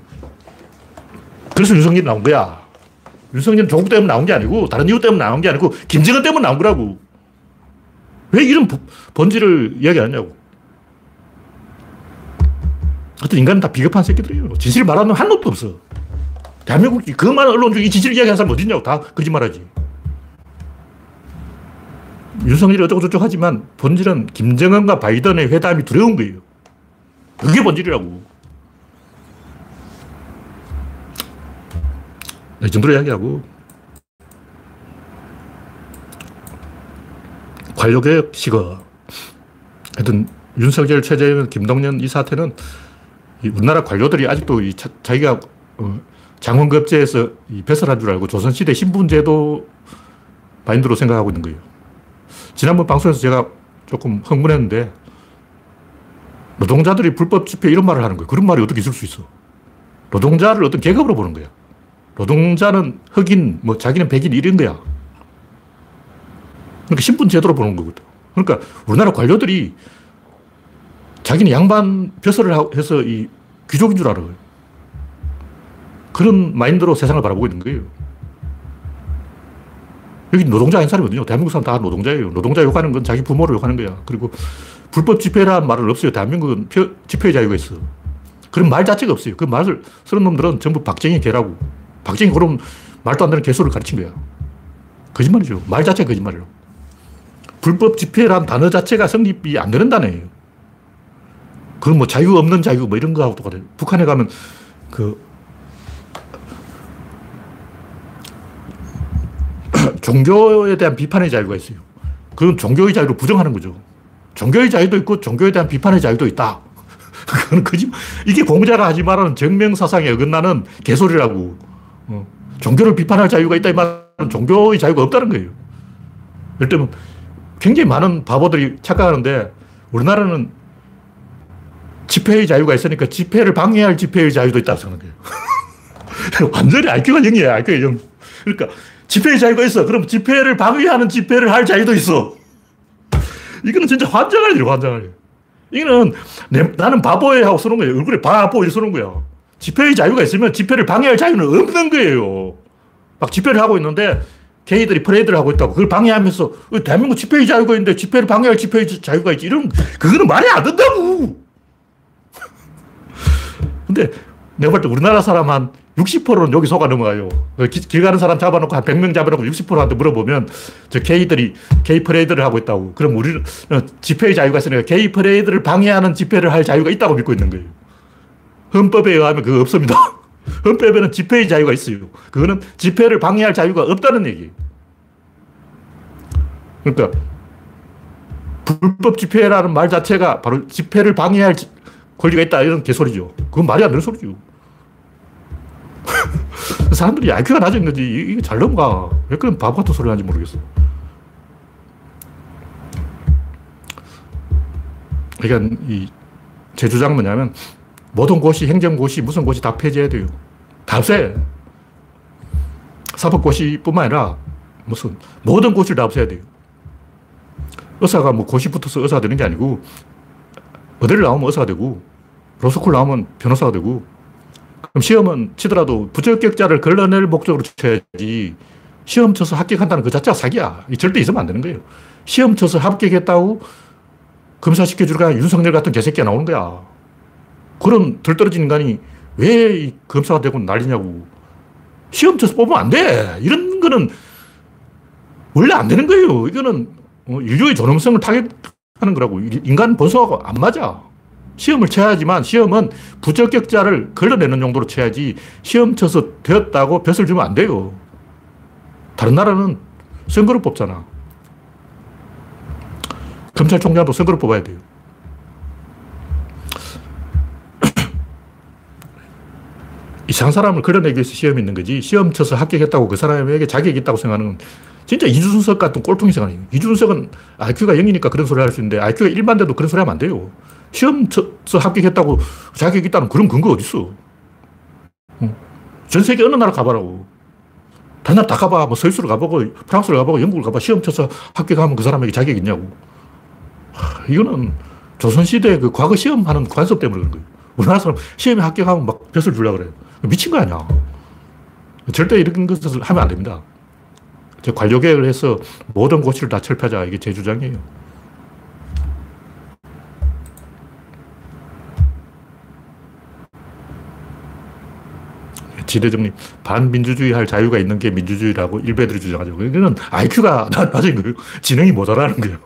그래서 윤석열이 나온 거야. 윤석열은 조국 때문에 나온 게 아니고 다른 이유 때문에 나온 게 아니고 김정은 때문에 나온 거라고. 왜 이런 본질을 이야기 안 하냐고. 하여튼 인간은 다 비겁한 새끼들이에요. 진실을 말하는 한 놈도 없어. 대한민국이 그 많은 언론 중에 이 진실을 이야기하는 사람 어디 있냐고. 다 거짓말하지. 윤석열이 어쩌고저쩌고 하지만 본질은 김정은과 바이든의 회담이 두려운 거예요. 그게 본질이라고. 네, 이 정도로 이야기하고 관료개혁 시거 하여튼 윤석열, 최재형, 김동연 이 사태는 우리나라 관료들이 아직도 이 자, 기가 어, 장원급제에서 배설한 줄 알고 조선시대 신분제도 마인드로 생각하고 있는 거예요. 지난번 방송에서 제가 조금 흥분했는데 노동자들이 불법 집회 이런 말을 하는 거예요. 그런 말이 어떻게 있을 수 있어? 노동자를 어떤 계급으로 보는 거야. 노동자는 흑인, 뭐 자기는 백인 이런 거야. 그러니까 신분 제도로 보는 거거든. 그러니까 우리나라 관료들이 자기는 양반 벼슬을 해서 이 귀족인 줄 알아요. 그런 마인드로 세상을 바라보고 있는 거예요. 여기 노동자 아닌 사람이 어디냐? 대한민국 사람 다 노동자예요. 노동자 욕하는 건 자기 부모를 욕하는 거야. 그리고 불법 집회라는 말은 없어요. 대한민국은 집회 자유가 있어. 그런 말 자체가 없어요. 그 말을 쓰는 놈들은 전부 박정희 개라고. 박정희 그럼 말도 안 되는 개소를 가르친 거야. 거짓말이죠. 말 자체가 거짓말이에요. 불법 집회란 단어 자체가 성립이 안 되는 단어예요. 그건 뭐 자유 없는 자유 뭐 이런 거하고 똑같아요. 북한에 가면 그 종교에 대한 비판의 자유가 있어요. 그건 종교의 자유를 부정하는 거죠. 종교의 자유도 있고 종교에 대한 비판의 자유도 있다. *laughs* 그건 거짓 이게 공자가 하지 말하는 정명사상에 어긋나는 개소리라고. 어. 종교를 비판할 자유가 있다 이 말은 종교의 자유가 없다는 거예요. 예를 들면 굉장히 많은 바보들이 착각하는데 우리나라는 집회의 자유가 있으니까 집회를 방해할 집회의 자유도 있다고 생각해요. *laughs* 완전히 IQ가 0이에요. IQ가 0. 그러니까 집회의 자유가 있어. 그럼 집회를 방해하는 집회를 할 자유도 있어. 이거는 진짜 환장할 일이야, 환장할 일. 이거는 내, 나는 바보예 하고 쓰는 거예요. 얼굴에 바보 이 쓰는 거야. 집회의 자유가 있으면 집회를 방해할 자유는 없는 거예요. 막 집회를 하고 있는데 게이들이 퍼레이드를 하고 있다고 그걸 방해하면서 대한민국 집회의 자유가 있는데 집회를 방해할 집회의 자유가 있지. 이런 그거는 말이 안 된다고. *laughs* 근데 내가 볼 때 우리나라 사람 한 60%는 여기 속아 넘어가요. 길, 길 가는 사람 잡아놓고 한 100명 잡아놓고 60%한테 물어보면 저 게이들이 게이 퍼레이드를 하고 있다고. 그럼 우리는 집회의 자유가 있으니까 게이 퍼레이드를 방해하는 집회를 할 자유가 있다고 믿고 있는 거예요. 헌법에 의하면 그거 없습니다. *laughs* 헌법에는 집회의 자유가 있어요. 그거는 집회를 방해할 자유가 없다는 얘기예요. 그러니까 불법 집회라는 말 자체가 바로 집회를 방해할 권리가 있다 이런 개소리죠. 그건 말이 안 되는 소리죠. *laughs* 사람들이 IQ가 낮은 거지. 이게 잘 넘어가. 왜 그런 바보 같은 소리 하는지 모르겠어. 그러니까 이제 주장은 뭐냐면 모든 고시, 행정고시, 무슨 고시 다 폐지해야 돼요. 다 없애. 사법고시뿐만 아니라 무슨 모든 고시를 다 없애야 돼요. 의사가 뭐 고시 붙어서 의사가 되는 게 아니고 의대를 나오면 의사가 되고 로스쿨 나오면 변호사가 되고 그럼 시험은 치더라도 부적격자를 걸러낼 목적으로 쳐야지 시험 쳐서 합격한다는 그 자체가 사기야. 절대 있으면 안 되는 거예요. 시험 쳐서 합격했다고 검사시켜주니까 윤석열 같은 개새끼가 나오는 거야. 그런 덜떨어진 인간이 왜 검사가 되고 난리냐고. 시험 쳐서 뽑으면 안 돼. 이런 거는 원래 안 되는 거예요. 이거는 어, 인류의 존엄성을 타격하는 거라고. 인간 본성하고 안 맞아. 시험을 쳐야지만 시험은 부적격자를 걸러내는 용도로 쳐야지 시험 쳐서 되었다고 벼슬 주면 안 돼요. 다른 나라는 선거를 뽑잖아. 검찰총장도 선거를 뽑아야 돼요. *clears throat* 이상 사람을 걸어내기 위해서 시험이 있는 거지. 시험 쳐서 합격했다고 그 사람에게 자격이 있다고 생각하는 진짜 이준석 같은 꼴통이 생각해요. 이준석은 IQ가 0이니까 그런 소리 할 수 있는데 IQ가 1만 돼도 그런 소리 하면 안 돼요. 시험 쳐서 합격했다고 자격이 있다는 그런 근거 어딨어. 전 세계 어느 나라 가봐라고. 다른 다 가봐. 뭐 스위스로 가보고 프랑스로 가보고 영국을 가봐. 시험 쳐서 합격하면 그 사람에게 자격이 있냐고. 하, 이거는 조선시대 그 과거 시험하는 관습 때문에 그런 거예요. 우리나라 사람 시험에 합격하면 막 벼슬 주려고 그래요. 미친 거 아니야. 절대 이런 것을 하면 안 됩니다. 관료개혁을 해서 모든 고치를 다 철폐하자. 이게 제 주장이에요. 지대정님, 반민주주의 할 자유가 있는 게 민주주의라고 일베들이 주장하죠. 이거는 IQ가 낮은 거예요. 지능이 모자라는 거예요.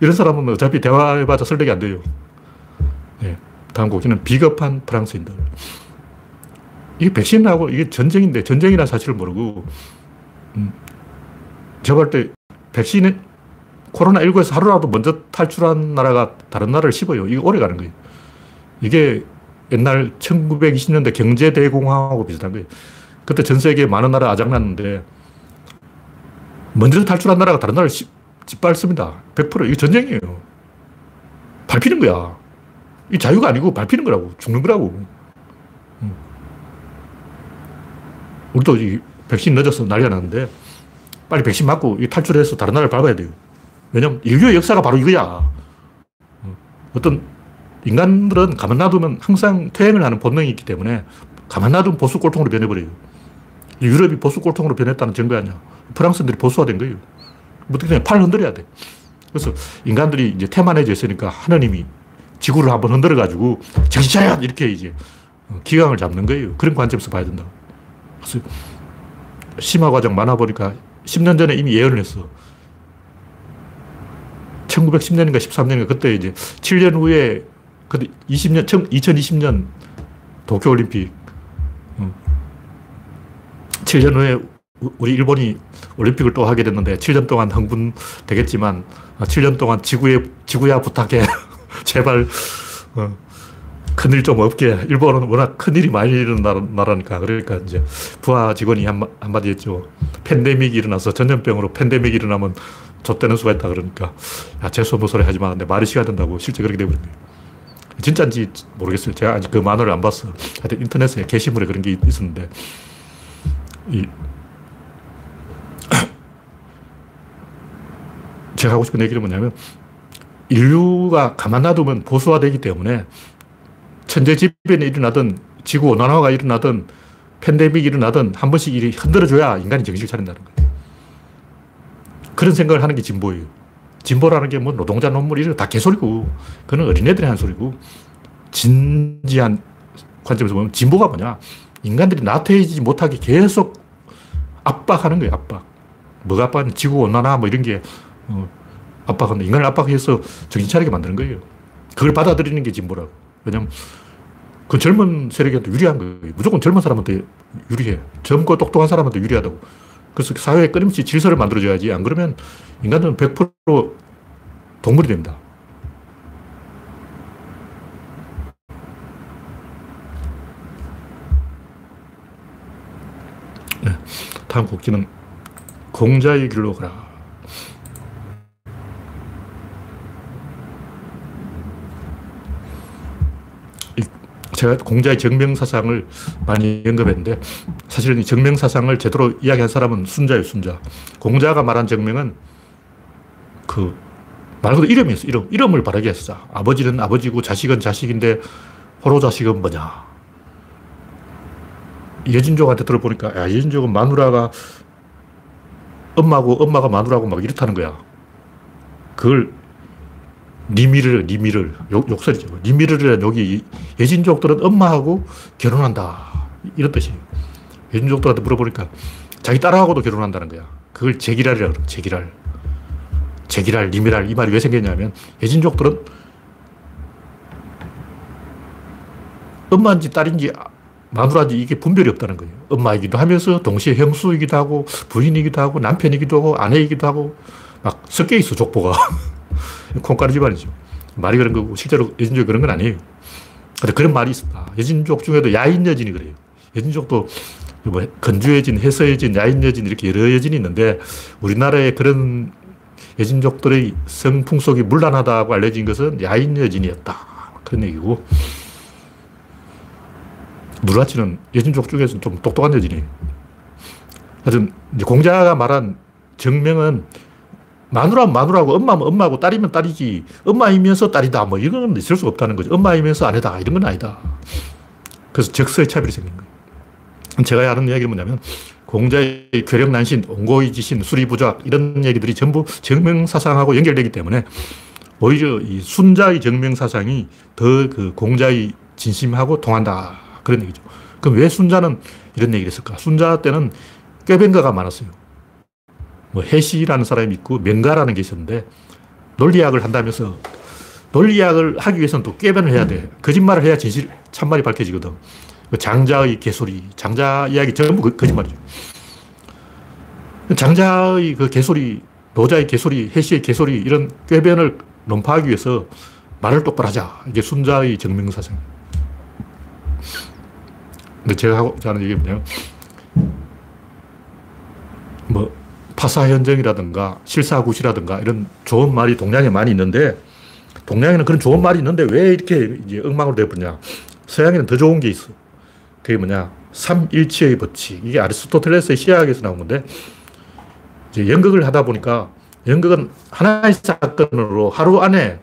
이런 사람은 어차피 대화해봐도 설득이 안 돼요. 네. 다음 곡기는 비겁한 프랑스인들. 이게 백신하고 이게 전쟁인데 전쟁이라는 사실을 모르고 음, 제가 볼때 백신은 코로나19에서 하루라도 먼저 탈출한 나라가 다른 나라를 씹어요. 이게 오래 가는 거예요. 이게 옛날 1920년대 경제대공황하고 비슷한 거예요. 그때 전 세계에 많은 나라 아작났는데 먼저 탈출한 나라가 다른 나라를 짓밟습니다. 100% 이게 전쟁이에요. 밟히는 거야. 이 자유가 아니고 밟히는 거라고. 죽는 거라고. 음. 우리도 이 백신 늦어서 난리가 났는데 빨리 백신 맞고 탈출해서 다른 나라를 밟아야 돼요. 왜냐면 인류의 역사가 바로 이거야. 음. 어떤 인간들은 가만 놔두면 항상 퇴행을 하는 본능이 있기 때문에 가만 놔두면 보수 꼴통으로 변해버려요. 유럽이 보수 꼴통으로 변했다는 증거 아니야. 프랑스들이 보수화된 거예요. 어떻게 팔 흔들어야 돼. 그래서 인간들이 이제 태만해져 있으니까 하나님이 지구를 한번 흔들어가지고 정신 차려! 이렇게 이제 기강을 잡는 거예요. 그런 관점에서 봐야 된다. 그래서 심화 과정 많아 보니까 10년 전에 이미 예언을 했어. 1910년인가 13년인가 그때 이제 7년 후에 근데 20년, 2020년 도쿄올림픽. 7년 음. 후에 우리 일본이 올림픽을 또 하게 됐는데 7년 동안 흥분 되겠지만 7년 동안 지구에, 지구야 부탁해. *laughs* 제발, 어, 큰일 좀 없게. 일본은 워낙 큰일이 많이 일어나는 나라니까. 그러니까 이제 부하 직원이 한, 한마디 했죠. 팬데믹이 일어나서 전염병으로 팬데믹이 일어나면 좆되는 수가 있다. 그러니까. 야, 재수없는 소리 하지 마. 근데 말이 시간 된다고 실제 그렇게 되버린 거예요. 진짜인지 모르겠어요. 제가 아직 그 만화를 안 봤어. 하여튼 인터넷에 게시물에 그런 게 있었는데, 이, *coughs* 제가 하고 싶은 얘기는 뭐냐면, 인류가 가만 놔두면 보수화되기 때문에 천재지변이 일어나든 지구 온난화가 일어나든 팬데믹이 일어나든 한 번씩 일이 흔들어줘야 인간이 정신을 차린다는 거예요. 그런 생각을 하는 게 진보예요. 진보라는 게 뭐 노동자 논문 이런 다 개소리고, 그건 어린애들이 하는 소리고, 진지한 관점에서 보면 진보가 뭐냐. 인간들이 나태해지지 못하게 계속 압박하는 거예요, 압박. 뭐가 압박하냐. 지구 온난화 뭐 이런 게, 어, 압박하는, 인간을 압박해서 정신 차리게 만드는 거예요. 그걸 받아들이는 게 진보라고. 왜냐면, 그 젊은 세력한테 유리한 거예요. 무조건 젊은 사람한테 유리해. 젊고 똑똑한 사람한테 유리하다고. 그래서 사회에 끊임없이 질서를 만들어줘야지. 안 그러면 인간은 100% 동물이 됩니다. 네. 다음 곡지는 공자의 길로 가라. 제가 공자의 정명사상을 많이 언급했는데 사실은 이 정명사상을 제대로 이야기한 사람은 순자예요, 순자. 공자가 말한 정명은 그 말 그대로 이름이었어, 이름. 이름을 바르게 했어. 아버지는 아버지고 자식은 자식인데 호로 자식은 뭐냐. 예진족한테 들어보니까 야, 예진족은 마누라가 엄마고 엄마가 마누라고 막 이렇다는 거야. 그걸 니미를, 니미를. 욕, 욕설이죠. 니미르라는 욕이 예진족들은 엄마하고 결혼한다. 이런 뜻이에요. 예진족들한테 물어보니까 자기 딸하고도 결혼한다는 거야. 그걸 제기랄이라고 그래, 제기랄. 제기랄, 니미랄, 이 말이 왜 생겼냐면 예진족들은 엄마인지 딸인지 마누라인지 이게 분별이 없다는 거예요. 엄마이기도 하면서 동시에 형수이기도 하고 부인이기도 하고 남편이기도 하고 아내이기도 하고 막 섞여 있어, 족보가. *laughs* 콩가루 집안이죠. 말이 그런 거고 실제로 여진족이 그런 건 아니에요. 근데 그런 말이 있습니다. 여진족 중에도 야인 여진이 그래요. 여진족도 뭐 건주 여진, 해서 여진, 야인 여진 이렇게 여러 여진이 있는데 우리나라에 그런 여진족들의 성풍속이 물란하다고 알려진 것은 야인 여진이었다. 그런 얘기고. 누라치는 여진족 중에서는 좀 똑똑한 여진이에요. 하여튼, 공자가 말한 정명은 마누라면 마누라고 엄마면 엄마고 딸이면 딸이지 엄마이면서 딸이다 뭐 이건 있을 수 없다는 거죠. 엄마이면서 아내다 이런 건 아니다. 그래서 적서의 차별이 생긴 거예요. 제가 하는 이야기는 뭐냐면 공자의 괴력난신, 온고의 지신, 수리부작 이런 얘기들이 전부 정명사상하고 연결되기 때문에 오히려 이 순자의 정명사상이 더 그 공자의 진심하고 통한다. 그런 얘기죠. 그럼 왜 순자는 이런 얘기를 했을까? 순자 때는 꾀변가가 많았어요. 뭐 해시라는 사람이 있고 명가라는 게 있었는데 논리학을 한다면서 논리학을 하기 위해서는 또 꾀변을 해야 돼. 거짓말을 해야 진실, 참말이 밝혀지거든. 그 장자의 개소리, 장자 이야기 전부 그, 거짓말이죠. 장자의 그 개소리, 노자의 개소리, 해시의 개소리 이런 꾀변을 논파하기 위해서 말을 똑바로 하자. 이게 순자의 정명사상. 근데 제가 하고 하는 얘기 뭐냐면 뭐 파사현정이라든가 실사구시라든가 이런 좋은 말이 동양에 많이 있는데 동양에는 그런 좋은 말이 있는데 왜 이렇게 이제 엉망으로 되어버냐 서양에는 더 좋은 게 있어. 그게 뭐냐. 삼일치의 법칙. 이게 아리스토텔레스의 시학에서 나온 건데 이제 연극을 하다 보니까 연극은 하나의 사건으로 하루 안에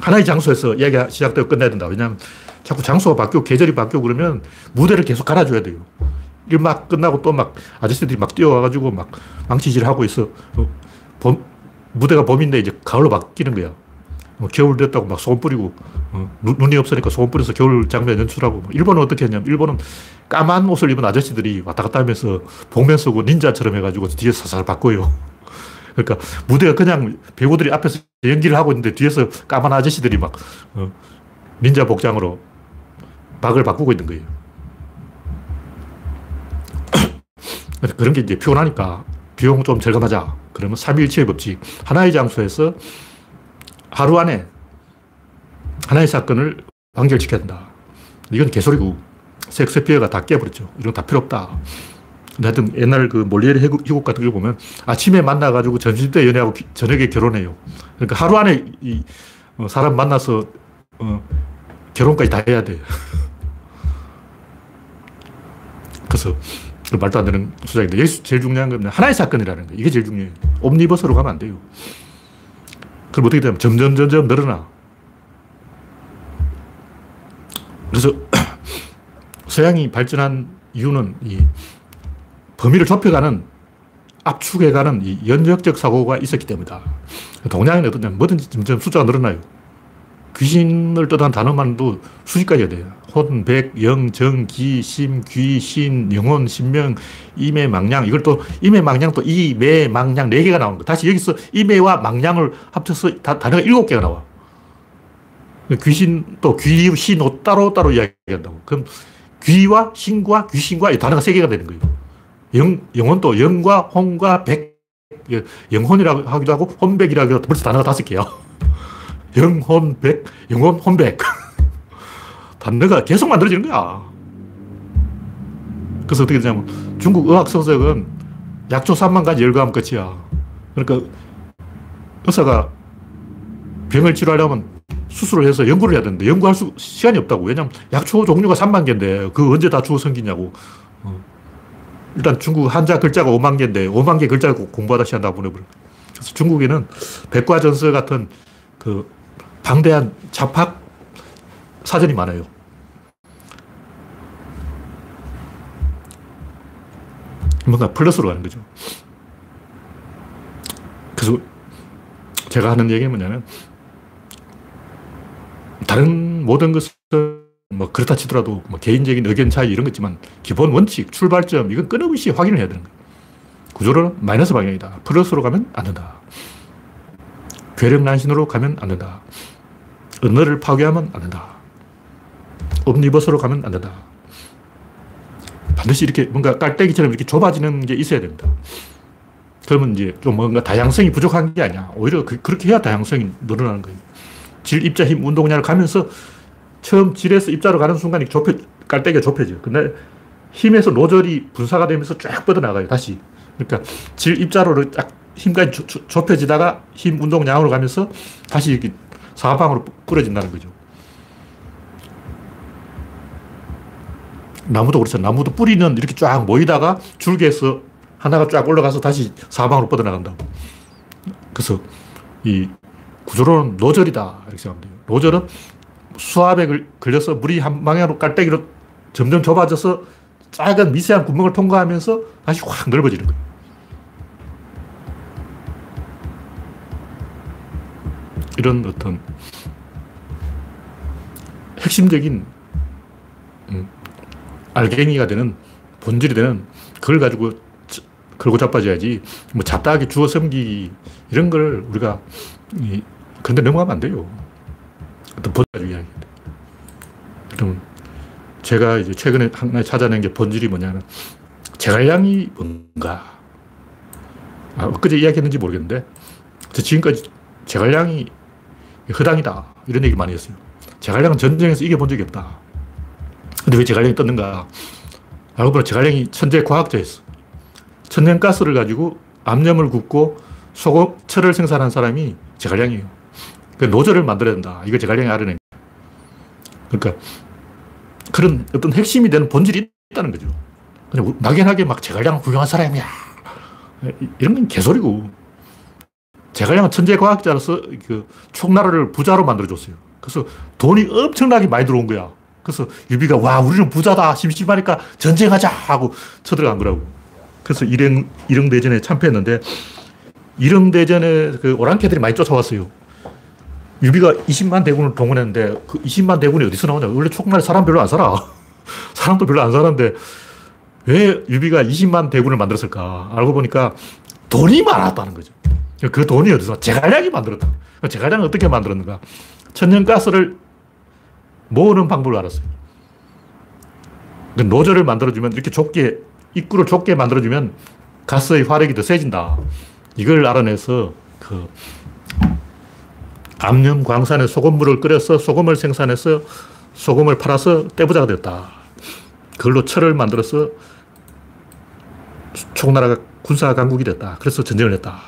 하나의 장소에서 이야기가 시작되고 끝내야 된다. 왜냐하면 자꾸 장소가 바뀌고 계절이 바뀌고 그러면 무대를 계속 갈아줘야 돼요. 일막 끝나고 또 막 아저씨들이 막 뛰어와가지고 막 망치질 하고 있어. 어, 봄, 무대가 봄인데 이제 가을로 바뀌는 거야. 뭐 겨울 됐다고 막 소금 뿌리고 어, 눈, 이 없으니까 소금 뿌려서 겨울 장면 연출하고 뭐 일본은 어떻게 했냐면 일본은 까만 옷을 입은 아저씨들이 왔다 갔다 하면서 복면 쓰고 닌자처럼 해가지고 뒤에 사살 바꿔요. *laughs* 그러니까 무대가 그냥 배우들이 앞에서 연기를 하고 있는데 뒤에서 까만 아저씨들이 막 어, 닌자 복장으로 박을 바꾸고 있는 거예요. 그런 게 이제 피곤하니까 비용 좀 절감하자. 그러면 3일치의 법칙. 하나의 장소에서 하루 안에 하나의 사건을 완결시켜야 된다. 이건 개소리고 섹스피어가 다 깨버렸죠. 이런 거다 필요 없다. 하여튼 옛날 그 몰리에르 희곡 같은 걸 보면 아침에 만나가지고 점심 때 연애하고 저녁에 결혼해요. 그러니까 하루 안에 이 어, 사람 만나서 어, 결혼까지 다 해야 돼. *laughs* 그래서 말도 안 되는 수작인데 여기서 제일 중요한 건 하나의 사건이라는 거 이게 제일 중요해요. 옴니버스로 가면 안 돼요. 그럼 어떻게 되면 점점 점점 늘어나. 그래서 *clears throat* 서양이 발전한 이유는 이 범위를 좁혀가는 압축해 가는 이 연역적 사고가 있었기 때문이다. 동양은 어떠냐 뭐든지 점점 숫자가 늘어나요. 귀신을 뜻한 단어만도 수십 가지가 돼요. 혼, 백, 영, 정, 기, 심, 귀, 신, 영혼, 신명, 임의, 망량. 이걸 또 임의, 망량 또 이, 매, 망량 네 개가 나오는 거. 다시 여기서 임의와 망량을 합쳐서 다, 단어가 일곱 개가 나와. 귀신 또 귀, 신, 따로 따로 이야기한다고. 그럼 귀와 신과 귀신과 이 단어가 세 개가 되는 거예요. 영, 영혼도 영과 혼과 백. 영혼이라고 하기도 하고 혼백이라고 해도 벌써 단어가 다섯 개야. *laughs* 영혼백, 영혼, 혼백. 단어가 계속 만들어지는 거야. 그래서 어떻게 되냐면 중국 의학 서적은 약초 3만 가지 열거하면 끝이야. 그러니까 의사가 병을 치료하려면 수술을 해서 연구를 해야 되는데 연구할 수, 시간이 없다고. 왜냐면 약초 종류가 3만 개인데 그 언제 다 주워 생기냐고. 어. 일단 중국 한자 글자가 5만 개인데 5만 개 글자를 공부하다 시간 다 보내버려. 그래서 중국에는 백과전서 같은 그 방대한 잡학 사전이 많아요. 뭔가 플러스로 가는 거죠. 그래서 제가 하는 얘기는 뭐냐면 다른 모든 것을 뭐 그렇다 치더라도 뭐 개인적인 의견 차이 이런 거 있지만 기본 원칙, 출발점 이건 끊임없이 확인을 해야 되는 거예요. 구조는 마이너스 방향이다. 플러스로 가면 안 된다. 괴력난신으로 가면 안 된다. 언어를 파괴하면 안 된다. 옴니버스로 가면 안 된다. 반드시 이렇게 뭔가 깔때기처럼 이렇게 좁아지는 게 있어야 됩니다. 그러면 이제 좀 뭔가 다양성이 부족한 게 아니야. 오히려 그, 렇게 해야 다양성이 늘어나는 거예요. 질, 입자, 힘, 운동 량을 가면서 처음 질에서 입자로 가는 순간 좁혀, 깔때기가 좁혀져요. 근데 힘에서 노즐이 분사가 되면서 쫙 뻗어나가요. 다시. 그러니까 질, 입자로를 딱 힘까지 조, 좁혀지다가 힘, 운동 량으로 가면서 다시 이렇게 사방으로 뿌려진다는 거죠. 나무도 그렇죠. 나무도 뿌리는 이렇게 쫙 모이다가 줄기에서 하나가 쫙 올라가서 다시 사방으로 뻗어나간다고. 그래서 이 구조로는 노즐이다. 이렇게 생각하면 돼요. 노즐은 수압에 걸려서 물이 한 방향으로 깔때기로 점점 좁아져서 작은 미세한 구멍을 통과하면서 다시 확 넓어지는 거예요. 이런 어떤 핵심적인 음, 알갱이가 되는 본질이 되는 그걸 가지고 걸고 자빠져야지 뭐 잡다하게 주워 섬기 이런 걸 우리가 이, 근데 넘어가면 안 돼요. 어떤 본질주의 그럼 제가 이제 최근에 하나 찾아낸 게 본질이 뭐냐면 제갈량이 뭔가 아, 엊그제 이야기했는지 모르겠는데 지금까지 제갈량이 허당이다 이런 얘기 많이 했어요. 제갈량은 전쟁에서 이겨본 적이 없다. 근데 왜 제갈량이 떴는가? 알고 보니 제갈량이 천재 과학자였어. 천연가스를 가지고 암염을 굽고 소금, 철을 생산한 사람이 제갈량이에요. 그 노즐을 만들어야 된다. 이거 제갈량이 알아낸 그러니까 그런 어떤 핵심이 되는 본질이 있다는 거죠. 그냥 막연하게 막 제갈량 훌륭한 사람이야. 이런 건 개소리고. 제갈량은 천재 과학자로서 그 총나라를 부자로 만들어줬어요. 그래서 돈이 엄청나게 많이 들어온 거야. 그래서 유비가 와 우리는 부자다 심심하니까 전쟁하자 하고 쳐들어간 거라고. 그래서 일영 일영대전에 참패했는데 일영대전에 그 오랑캐들이 많이 쫓아왔어요. 유비가 20만 대군을 동원했는데 그 20만 대군이 어디서 나오냐? 원래 총날에 사람 별로 안 살아. *laughs* 사람도 별로 안 사는데 왜 유비가 20만 대군을 만들었을까? 알고 보니까 돈이 많았다는 거죠. 그 돈이 어디서? 제갈량이 만들었다. 제갈량은 어떻게 만들었는가? 천연가스를 모으는 방법을 알았어요. 그 노즐을 만들어주면 이렇게 좁게, 입구를 좁게 만들어주면 가스의 화력이 더 세진다. 이걸 알아내서 그 암염 광산에 소금물을 끓여서 소금을 생산해서 소금을 팔아서 떼부자가 됐다. 그걸로 철을 만들어서 총나라가 군사 강국이 됐다. 그래서 전쟁을 했다.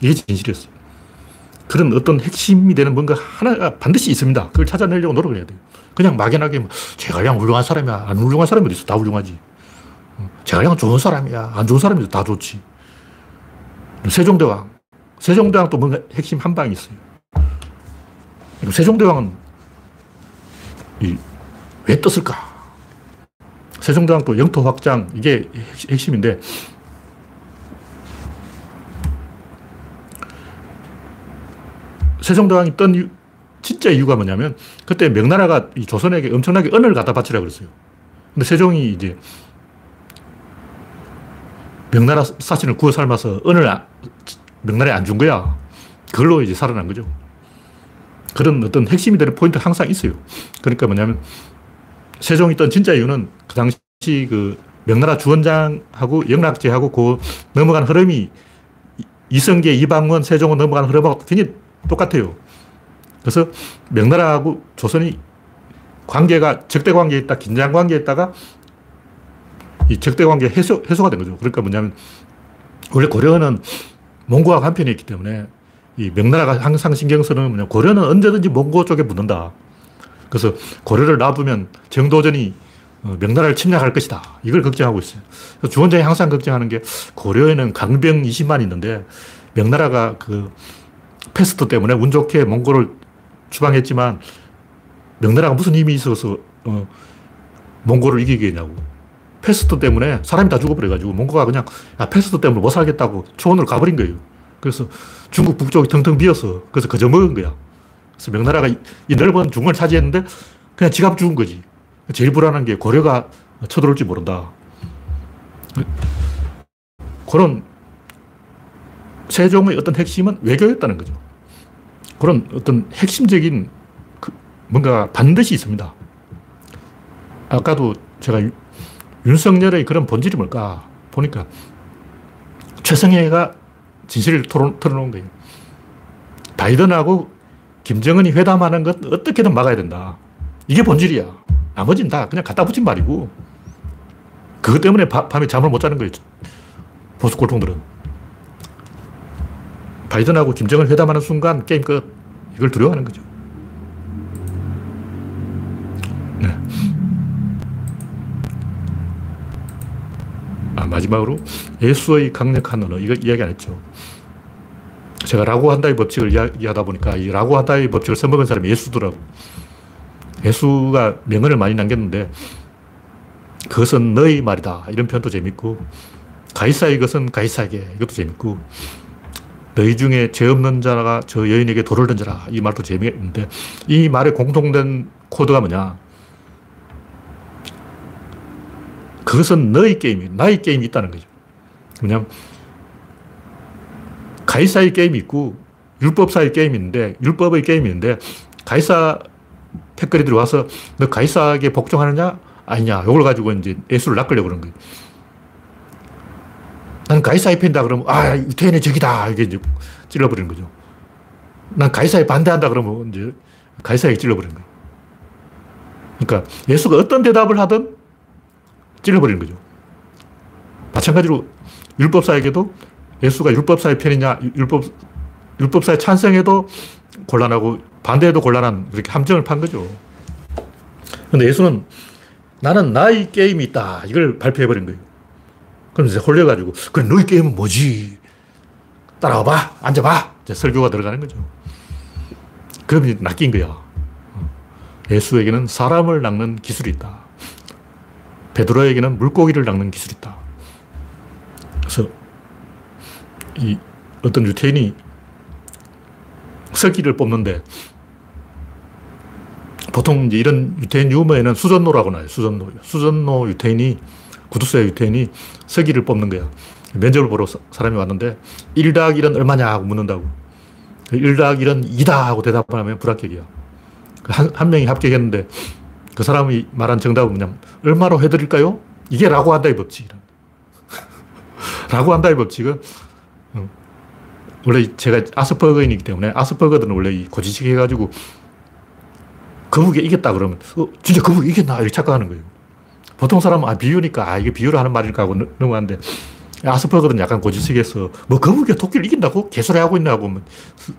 이게 진실이었어요. 그런 어떤 핵심이 되는 뭔가 하나가 반드시 있습니다. 그걸 찾아내려고 노력을 해야 돼요. 그냥 막연하게 뭐 제갈량 훌륭한 사람이야. 안 훌륭한 사람이 어디 있어. 다 훌륭하지. 제갈량은 좋은 사람이야. 안 좋은 사람이 다 좋지. 세종대왕. 세종대왕 또 뭔가 핵심 한 방이 있어요. 세종대왕은 이, 왜 떴을까? 세종대왕 또 영토 확장, 이게 핵심인데, 세종대왕이 떤 이유, 진짜 이유가 뭐냐면, 그때 명나라가 이 조선에게 엄청나게 은을 갖다 바치라 그랬어요. 근데 세종이 이제 명나라 사신을 구워 삶아서 은을 명나라에 안 준 거야. 그걸로 이제 살아난 거죠. 그런 어떤 핵심이 되는 포인트가 항상 있어요. 그러니까 뭐냐면, 세종이 던 진짜 이유는 그 당시 그 명나라 주원장하고 영락제하고 그 넘어간 흐름이 이성계, 이방원, 세종은 넘어간 흐름하고 굉장히 똑같아요. 그래서 명나라하고 조선이 관계가 적대 관계에 있다, 긴장 관계에 있다가 이 적대 관계 해소, 해소가 된 거죠. 그러니까 뭐냐면 원래 고려는 몽고와 한편이 있기 때문에 이 명나라가 항상 신경 쓰는 뭐냐 고려는 언제든지 몽고 쪽에 붙는다. 그래서 고려를 놔두면 정도전이 어, 명나라를 침략할 것이다. 이걸 걱정하고 있어요. 주원장이 항상 걱정하는 게 고려에는 강병 20만 있는데 명나라가 그 페스트 때문에 운 좋게 몽골을 추방했지만 명나라가 무슨 힘이 있어서 어, 몽골을 이기겠냐고. 페스트 때문에 사람이 다 죽어버려가지고 몽고가 그냥 야, 페스트 때문에 못 살겠다고 초원으로 가버린 거예요. 그래서 중국 북쪽이 텅텅 비어서 그래서 거저 먹은 거야. 그래서 명나라가 이, 이 넓은 중을 차지했는데 그냥 지갑 죽은 거지. 제일 불안한 게 고려가 쳐들어올지 모른다. 그런 세종의 어떤 핵심은 외교였다는 거죠. 그런 어떤 핵심적인 그 뭔가 반드시 있습니다. 아까도 제가 윤석열의 그런 본질이 뭘까 보니까 최성해가 진실을 털어놓은 거예요. 바이든하고 김정은이 회담하는 것 어떻게든 막아야 된다. 이게 본질이야. 나머지는 다 그냥 갖다 붙인 말이고 그것 때문에 바, 밤에 잠을 못 자는 거예요. 보수 꼴통들은. 바이든하고 김정은 회담하는 순간 게임 끝. 이걸 두려워하는 거죠. 네. 아, 마지막으로 예수의 강력한 언어. 이거 이야기 안 했죠. 제가 라고 한다의 법칙을 이야기하다 보니까 이 라고 한다의 법칙을 써먹은 사람이 예수더라고. 예수가 명언을 많이 남겼는데 그것은 너의 말이다. 이런 표현도 재밌고 가이사의 것은 가이사에게 이것도 재밌고 너희 중에 죄 없는 자가 저 여인에게 돌을 던져라. 이 말도 재미있는데 이 말의 공통된 코드가 뭐냐? 그것은 너의 게임이, 나의 게임이 있다는 거죠. 뭐냐면 가이사의 게임이 있고 율법사의 게임이 있는데 율법의 게임이 있는데 가이사 패거리들이 와서 너 가이사에게 복종하느냐 아니냐 이걸 가지고 이제 예수를 낚으려고 그런 거예요. 나는 가이사의 팬다 그러면 아 유태인의 적이다 이게 이제 찔러버리는 거죠. 난 가이사에 반대한다 그러면 이제 가이사에게 찔러버리는 거예요. 그러니까 예수가 어떤 대답을 하든 찔러버리는 거죠. 마찬가지로 율법사에게도 예수가 율법사의 편이냐, 율법, 율법사에 찬성해도 곤란하고 반대해도 곤란한 이렇게 함정을 판 거죠. 근데 예수는 나는 나의 게임이 있다. 이걸 발표해버린 거예요. 그럼 이제 홀려가지고, 그래, 너희 게임은 뭐지? 따라와 봐. 앉아봐. 이제 설교가 들어가는 거죠. 이제 낚인 거야. 예수에게는 사람을 낚는 기술이 있다. 베드로에게는 물고기를 낚는 기술이 있다. 그래서 이 어떤 유태인이 석기를 뽑는데 보통 이제 이런 유태인 유머에는 수전노라고 나요. 수전노. 수전노 유태인이 구두쇠 유태인이 서기를 뽑는 거야. 면접을 보러 사람이 왔는데 1닭 1은 얼마냐 하고 묻는다고. 1닭 1은 2다 하고 대답을 하면 불합격이야. 그 한, 한 명이 합격했는데 그 사람이 말한 정답은 뭐냐면 얼마로 해드릴까요? 이게 라고 한다의 법칙이라. *laughs* 라고 한다의 법칙은 원래 제가 아스퍼거인이기 때문에 아스퍼거들은 원래 고지식 해가지고 거북이 이겼다 그러면 어, 진짜 거북이 이겼나 이렇게 착각하는 거예요. 보통 사람은 아, 비유니까 아, 이게 비유를 하는 말일까 하고 넘어가는데 아스퍼거는 약간 고지식해서 뭐 거북이가 토끼를 이긴다고? 개소리 하고 있나 하고 뭐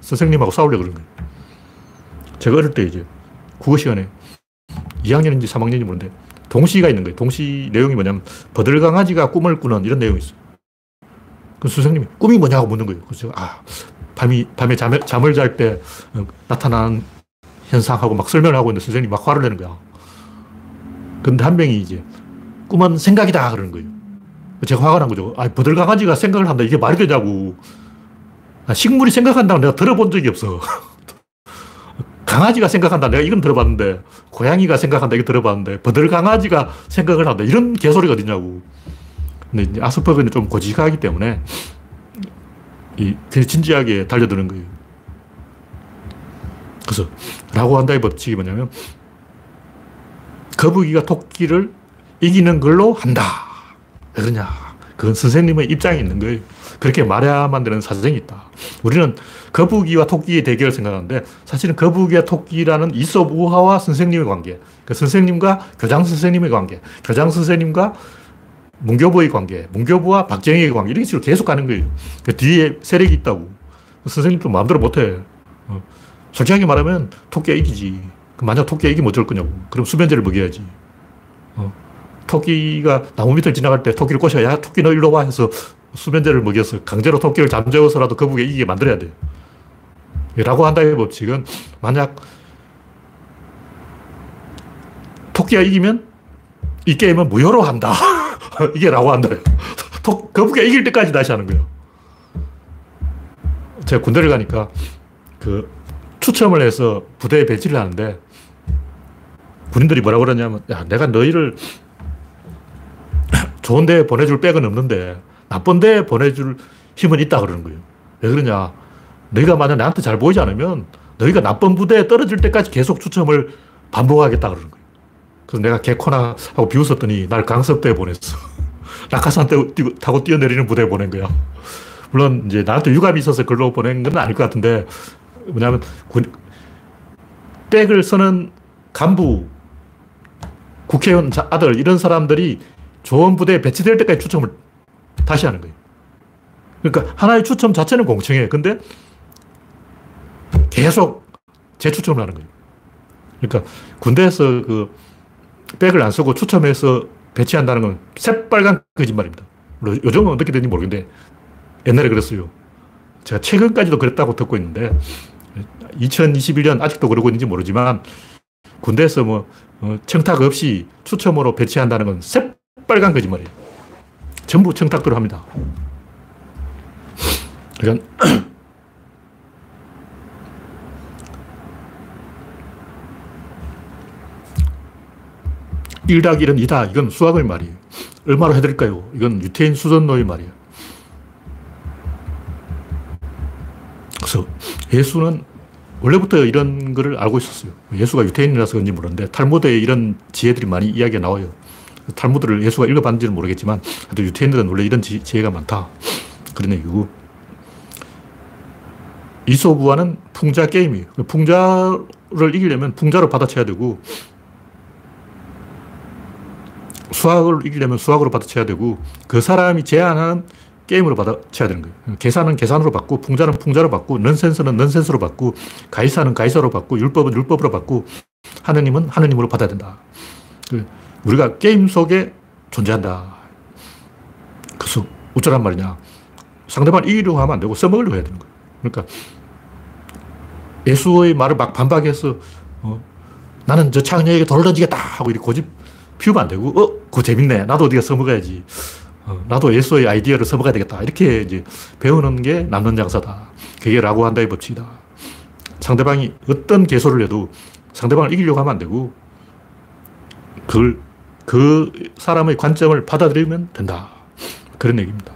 선생님하고 싸우려고 그런 거예요. 제가 어릴 때 이제 국어 시간에 2학년인지 3학년인지 모르는데 동시가 있는 거예요. 동시 내용이 뭐냐면 버들강아지가 꿈을 꾸는 이런 내용이 있어요. 그 선생님이 꿈이 뭐냐고 묻는 거예요. 그래서 아, 밤이, 밤에 잠, 잠을 잘때 어, 나타나는 현상하고 막 설명을 하고 있는데 선생님이 막 화를 내는 거야. 근데 한 명이 이제 꿈은 생각이다 그러는 거예요. 제가 화가 난 거죠. 아, 버들강아지가 생각을 한다. 이게 말이 되냐고. 아, 식물이 생각한다고 내가 들어본 적이 없어. *laughs* 강아지가 생각한다. 내가 이건 들어봤는데, 고양이가 생각한다. 이거 들어봤는데, 버들강아지가 생각을 한다. 이런 개소리가 어디냐고. 근데 아스퍼그는 좀 고지식하기 때문에 이 진지하게 달려드는 거예요. 그래서 라고 한다의 법칙이 뭐냐면 거북이가 토끼를 이기는 걸로 한다. 왜 그러냐? 그건 선생님의 입장이 있는 거예요. 그렇게 말해야만 되는 사정이 있다. 우리는 거북이와 토끼의 대결을 생각하는데 사실은 거북이와 토끼라는 이솝 우화와 선생님의 관계, 그 선생님과 교장 선생님의 관계, 교장 선생님과 문교부의 관계, 문교부와 박정희의 관계, 이런 식으로 계속 가는 거예요. 그 뒤에 세력이 있다고. 선생님도 마음대로 못해. 어. 솔직하게 말하면 토끼가 이기지. 만약 토끼가 이기면 어쩔 거냐고. 그럼 수면제를 먹여야지. 어. 토끼가 나무 밑을 지나갈 때 토끼를 꼬셔야, 야, 토끼 너 일로 와 해서 수면제를 먹여서 강제로 토끼를 잠재워서라도 거북에 이기게 만들어야 돼 라고 한다의 법칙은 만약 토끼가 이기면 이 게임은 무효로 한다. *laughs* 이게 라고 한다. 거북이가 이길 때까지 다시 하는 거예요. 제가 군대를 가니까 그 추첨을 해서 부대에 배치를 하는데 군인들이 뭐라고 그러냐면 야, 내가 너희를 *clears throat* 좋은 데 보내줄 백은 없는데 나쁜 데 보내줄 힘은 있다 그러는 거예요. 왜 그러냐. 너희가 만약 나한테 잘 보이지 않으면 너희가 나쁜 부대에 떨어질 때까지 계속 추첨을 반복하겠다 그러는 거예요. 그래서 내가 개코나 하고 비웃었더니 날 강섭대에 보냈어. *laughs* 낙하산 타고 뛰어내리는 부대에 보낸 거야. 물론 이제 나한테 유감이 있어서 글로 보낸 건 아닐 것 같은데 뭐냐면 백을 쓰는 간부, 국회의원 아들 이런 사람들이 좋은 부대에 배치될 때까지 추첨을 다시 하는 거예요. 그러니까 하나의 추첨 자체는 공청회. 근데 계속 재추첨을 하는 거예요. 그러니까 군대에서 그 백을 안 쓰고 추첨해서 배치한다는 건 새빨간 거짓말입니다. 요즘은 어떻게 되는지 모르겠는데 옛날에 그랬어요. 제가 최근까지도 그랬다고 듣고 있는데 2021년 아직도 그러고 있는지 모르지만 군대에서 뭐 어, 청탁 없이 추첨으로 배치한다는 건 새빨간 거짓말이에요. 전부 청탁대로 합니다. 그러니까 1닭 1은 2다. 이건 수학의 말이에요. 얼마로 해드릴까요? 이건 유태인 수전노의 말이에요. 그래서 예수는 원래부터 이런 거를 알고 있었어요. 예수가 유태인이라서 그런지 모르는데 탈무드에 이런 지혜들이 많이 이야기가 나와요. 탈무드를 예수가 읽어봤는지는 모르겠지만 하여튼 유태인들은 원래 이런 지, 혜가 많다. 그런 얘기고 이소부와는 풍자 게임이에요. 풍자를 이기려면 풍자로 받아쳐야 되고 수학을 이기려면 수학으로 받아쳐야 되고 그 사람이 제안한 게임으로 받아쳐야 되는 거예요. 계산은 계산으로 받고 풍자는 풍자로 받고 넌센스는 넌센스로 받고 가이사는 가이사로 받고 율법은 율법으로 받고 하느님은 하느님으로 받아야 된다. 그 우리가 게임 속에 존재한다. 그래서 어쩌란 말이냐. 상대방 이기려고 하면 안 되고 써먹으려고 해야 되는 거예요. 그러니까 예수의 말을 막 반박해서 어, 나는 저 창녀에게 돌을 던지겠다 하고 이렇게 고집 피우면 안 되고, 어, 그거 재밌네. 나도 어디가 써먹어야지. 어, 나도 예수의 아이디어를 써먹어야 되겠다. 이렇게 이제 배우는 게 남는 장사다. 그게 라고 한다의 법칙이다. 상대방이 어떤 개소를 해도 상대방을 이기려고 하면 안 되고, 그걸, 그 사람의 관점을 받아들이면 된다. 그런 얘기입니다.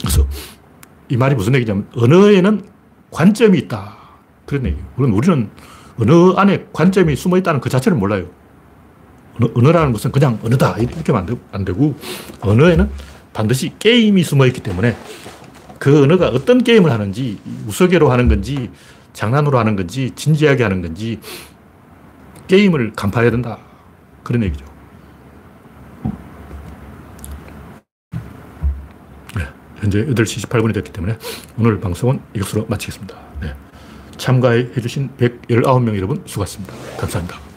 그래서 이 말이 무슨 얘기냐면, 언어에는 관점이 있다. 그런 얘기예요. 물론 우리는 언어 안에 관점이 숨어 있다는 그 자체를 몰라요. 언어, 라는 것은 그냥 언어다. 이렇게 하면 안 되고, 언어에는 반드시 게임이 숨어 있기 때문에 그 언어가 어떤 게임을 하는지, 우스개로 하는 건지, 장난으로 하는 건지, 진지하게 하는 건지, 게임을 간파해야 된다. 그런 얘기죠. 네, 현재 8시 18분이 됐기 때문에 오늘 방송은 이것으로 마치겠습니다. 네. 참가해 주신 119명 여러분 수고하셨습니다. 감사합니다.